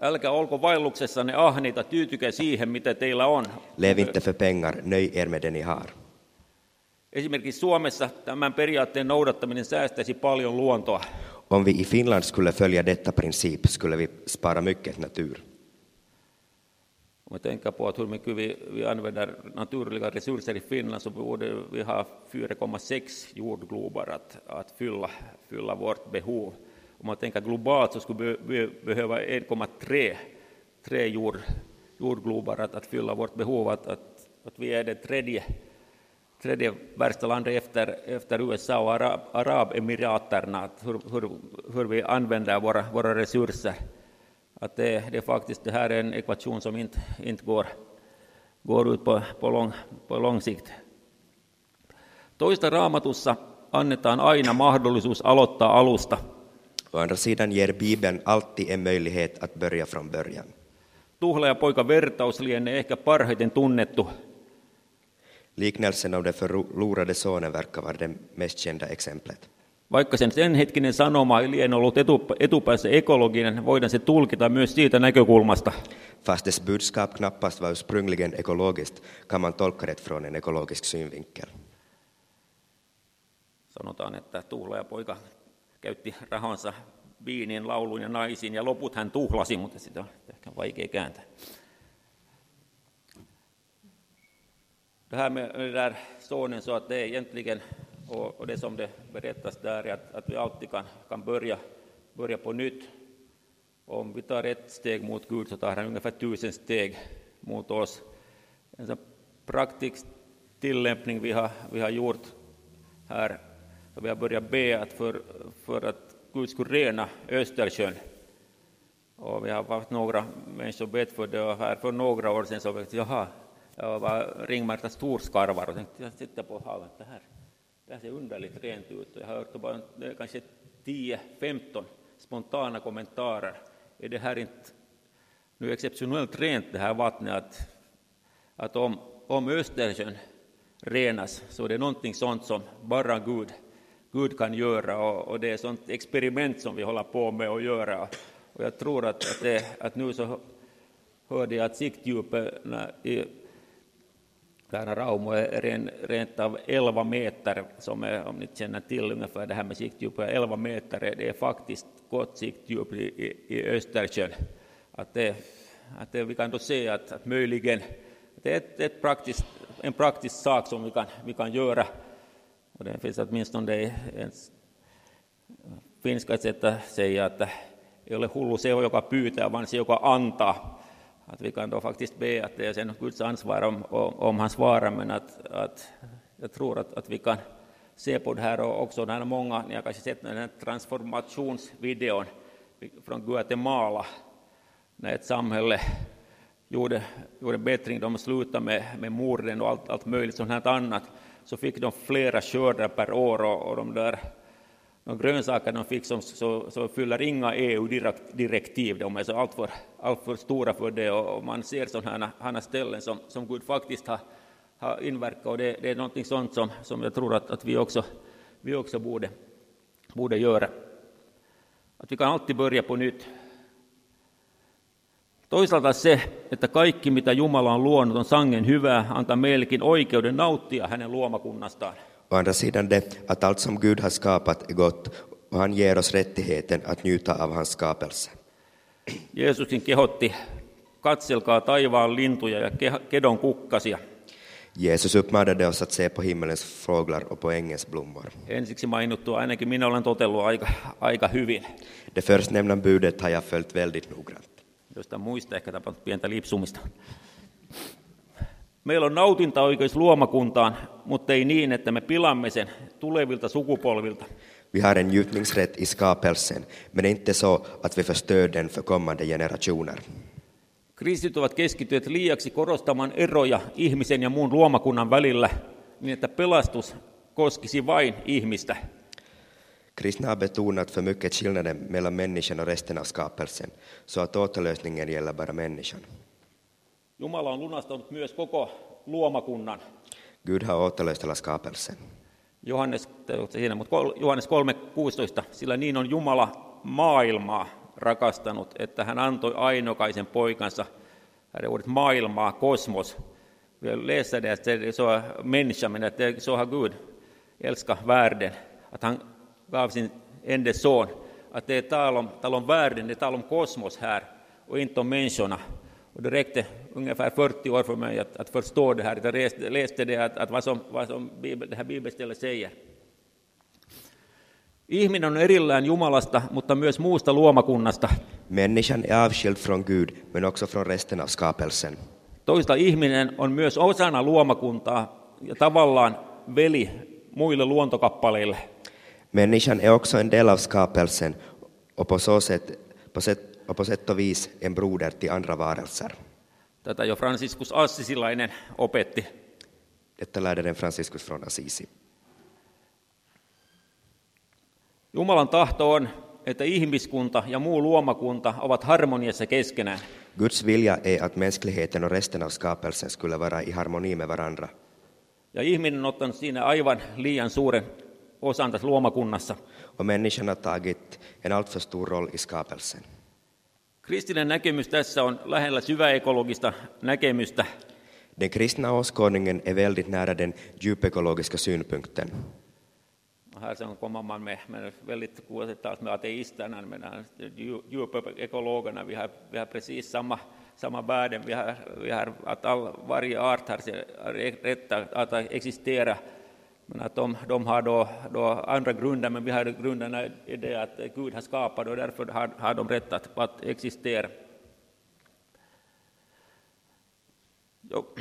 Älkää olko vaelluksessanne ahneita, tyytykää siihen, mitä teillä on.
Lev inte för pengar, nöj er med det ni har.
Esimerkiksi Suomessa tämän periaatteen noudattaminen säästäisi paljon luontoa.
Om vi i Finland skulle följa detta princip skulle vi spara mycket natur.
Om jag tänker på att hur mycket vi, vi använder naturliga resurser i Finland så borde vi ha 4,6 jordglobar att, att fylla, fylla vårt behov. Om man tänker globalt så skulle vi behöva 1,3 tre jord, jordglobar att, att fylla vårt behov, att, att, att vi är det tredje, tredje värsta landet efter, efter USA och Arab, Arabemiraterna, hur, hur, hur vi använder våra, våra resurser. Att det, det, är faktiskt, det här är en ekvation som inte, inte går, går ut på, på, lång, på lång sikt. Toista raamatussa annetaan aina mahdollisuus aloittaa alusta.
Å andra sidan ger Bibeln alltid en möjlighet att börja från början.
Tuhla poika vertaus lienee ehkä parhaiten tunnettu.
Liknelsen om den förlorade sonen verkar vara det mest kända exemplet.
Vaikka sen senhetkinen sanoma ei liene ollut etupäässä ekologinen, voidaan se tulkita myös siitä näkökulmasta.
Fast dess budskap knappast var ursprungligen ekologiskt kan man tolka det från en ekologisk synvinkel.
Sanotaan, että tuhla ja poika käytti rahansa viiniin, lauluun ja naisiin, ja loput hän tuhlasi, mutta sitä on ehkä vaikea kääntää. Det här med den där sonen så att det är egentligen, och, och det som det berättas där, är att, att vi alltid kan, kan börja, börja på nytt. Om vi tar ett steg mot Gud så tar han ungefär tusen steg mot oss. En sån praktisk tillämpning vi har, vi har gjort här så vi har börjat be att för, för att Gud skulle rena Östersjön. Och vi har haft några människor bett för det och här för några år sedan så vi, jaha, jag var ringmärkta storskarvar och tänkte jag sitter på havet, det här, det här ser underligt rent ut. Och jag har hört bara eh, kanske 10-15 spontana kommentarer. Är det här inte nu exceptionellt rent det här vattnet att, att om, om Östersjön renas så är det någonting sånt som bara Gud Gud kan göra och, och det är ett sånt experiment som vi håller på med att göra. Och jag tror att, att, det, att nu så hörde jag att siktdjupet i Tärna Raumo är ren, rent av 11 meter, som är, om ni känner till ungefär det här med siktdjupet, 11 meter det är faktiskt gott siktdjup i, i, i Östersjön. Att det, att det, vi kan då se att, att möjligen det är ett, ett praktiskt, en praktisk sak som vi kan, vi kan göra och det finns åtminstone ens finska sätt att säga att ei ole hullu se, joka pyytää, vaan se, joka antaa. Att vi kan då faktiskt be att det är sen Guds ansvar om, om, om han svarar, men att, att jag tror att, att vi kan se på det här och också när många, ni har kanske sett den här transformationsvideon från Guatemala, när ett samhälle gjorde, gjorde bättring, de slutade med, med morden och allt, allt möjligt sånt här annat. Så fick de flera skördar per år och, och de där de grönsaker de fick som, så, så fyller inga EU-direktiv, de är så alltför, alltför stora för det och, och man ser sådana här ställen som, som Gud faktiskt har, har inverkat och det, det är någonting sånt som, som jag tror att, att vi också, vi också borde, borde göra. Att vi kan alltid börja på nytt. Toisaalta se, että kaikki mitä Jumala on luonut on sangen hyvää, antaa meillekin oikeuden nauttia hänen luomakunnastaan.
Å andra sidan det att allt som Gud har skapat är gott och han ger oss rättigheten att njuta av hans skapelse.
Jeesuskin kehotti, katselkaa taivaan lintuja ja kedon kukkasia.
Jesus uppmanade oss att se på himmelens fåglar och på ängens blommor.
Ensiksi mainittua ainakin minä olen totellut aika, aika hyvin.
Det förstnämnda budet har jag följt väldigt noggrant.
Jostain muista ehkä tapahtunut pientä lipsumista. Meillä on nautintaoikeus luomakuntaan, mutta ei niin, että me pilamme sen tulevilta sukupolvilta.
Vi har en njutningsrätt i skapelsen, men inte så att vi förstör den för kommande generationer.
Kristit ovat keskittyneet liiaksi korostamaan eroja ihmisen ja muun luomakunnan välillä, niin että pelastus koskisi vain ihmistä.
Kristna har betonat för mycket skillnaden mellan människan och resten av skapelsen, så att återlösningen gäller bara människan.
Jumala on lunastanut myös koko luomakunnan.
Gud har återlöst hela skapelsen.
Johannes, siinä, mutta Johannes 3.16, sillä niin on Jumala maailmaa rakastanut, että hän antoi ainokaisen poikansa, här ordet maailmaa, kosmos. Vi läser det, det är så människa, men det så har Gud älskat världen, att han gav sin enda son. Att det är tal om, tal om världen, det är tal om kosmos här och inte om människorna. Och det räckte ungefär 40 år för mig att, att förstå det här. Jag läste, läste det, att, att vad som, vad som det här bibelstället säger. Ihminen on erillään Jumalasta, mutta myös muusta luomakunnasta.
Människan är avskild från Gud, men också från resten av skapelsen.
Toista ihminen on myös osana luomakuntaa ja tavallaan veli muille luontokappaleille.
Människan är också en del av skapelsen och på, så sätt, på, sätt, och på sätt och vis en broder till andra varelser.
Tätä jo Franciscus Assisilainen opetti.
Detta lärde den Franciscus från Assisi.
Jumalan tahto on, että ihmiskunta ja muu luomakunta ovat harmoniassa keskenään.
Guds vilja är att mänskligheten och resten av skapelsen skulle vara i harmoni med varandra.
Ja ihminen on ottanut siinä aivan liian suuren osan tässä luomakunnassa.
Och människan har tagit en alltför stor roll i skapelsen.
Kristillinen näkemys tässä on lähellä syväekologista näkemystä.
Den kristna åskådningen är väldigt nära den djupekologiska synpunkten.
Här sen kommer man med, med väldigt oavsett med ateisterna, men djupekologerna, vi har, vi har precis samma, samma värden. Vi har, vi har att all, varje art har rätt att existera. Men att de, de har då, då andra grunder, men vi har grunderna i det att Gud har skapat och därför har, har de rätt att, att existera. Jo-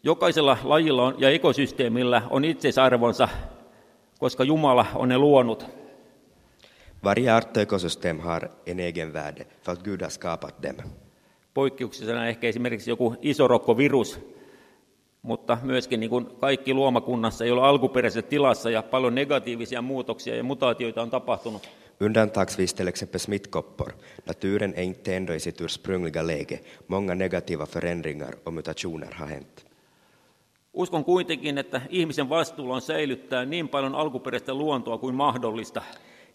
Jokaisella lajilla on, ja ekosysteemillä on itseisarvonsa, koska Jumala on ne luonut.
Varje art och ekosystem har en egen värde för att Gud har skapat dem.
Poikkeuksena ehkä esimerkiksi joku isorokkovirus, mutta myöskin niin kuin kaikki luomakunnassa ei ole alkuperäisessä tilassa ja paljon negatiivisia muutoksia ja mutaatioita on tapahtunut.
Undantagsvis till exempel smittkoppor. Naturen är inte ändå i sitt ursprungliga läge. Många negativa förändringar och mutationer har hänt.
Uskon kuitenkin, että ihmisen vastuulla on säilyttää niin paljon alkuperäistä luontoa kuin mahdollista.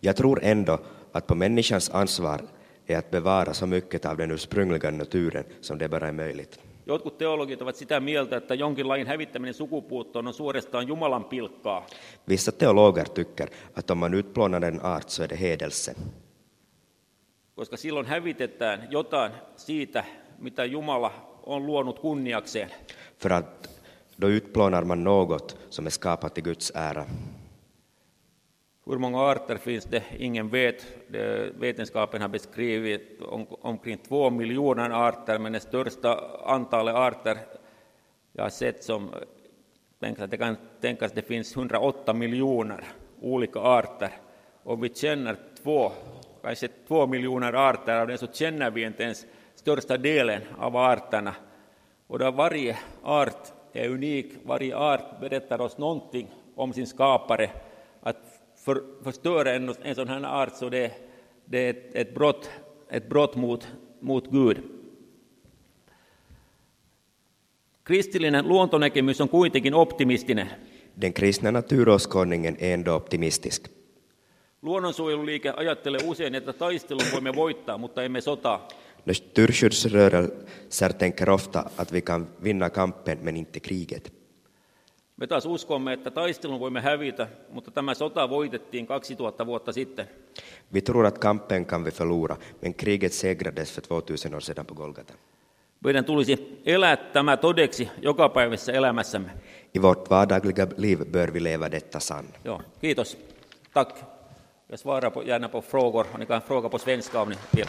Jag tror ändå att på människans ansvar är att bevara så mycket av den ursprungliga naturen som det bara är möjligt.
Jotkut teologit ovat sitä mieltä, että jonkin lajin hävittäminen sukupuuttoon on suorastaan Jumalan pilkkaa.
Vissa teologer tycker att om man utplånar en art så är det hedelse.
koska silloin hävitetään jotain siitä, mitä Jumala on luonut kunniakseen.
För att då utplånar man något som är skapat till Guds ära.
Hur många arter finns det? Ingen vet. Det, vetenskapen har beskrivit om, omkring två miljoner arter, men det största antalet arter jag har sett som tänk att det kan tänkas att det finns 108 miljoner olika arter. Om vi känner två, kanske två miljoner arter av det så känner vi inte ens största delen av arterna. Och då varje art är unik, varje art berättar oss någonting om sin skapare. För, förstöra en, en sån här art så det, det är ett, ett brott, ett brott mot, mot Gud. Kristillinen luontonäkemys on kuitenkin optimistinen.
Den kristna naturåskådningen är ändå optimistisk.
Luonnonsuojeluliike ajattelee usein, että taistelun voimme voittaa, mutta emme sotaa.
Naturskyddsrörelser tänker ofta att vi kan vinna kampen men inte kriget.
Me taas uskomme, että taistelun voimme hävitä, mutta tämä sota voitettiin 2000 vuotta sitten.
Vi tror att kampen kan vi förlora, men kriget segrades för 2000 år sedan på Golgata.
Meidän tulisi elää tämä todeksi jokapäiväisessä elämässämme.
I vårt vardagliga liv bör vi leva detta sann.
Joo, kiitos. Tack. Jag svarar på, gärna på frågor. Ni kan fråga på svenska om ni vill.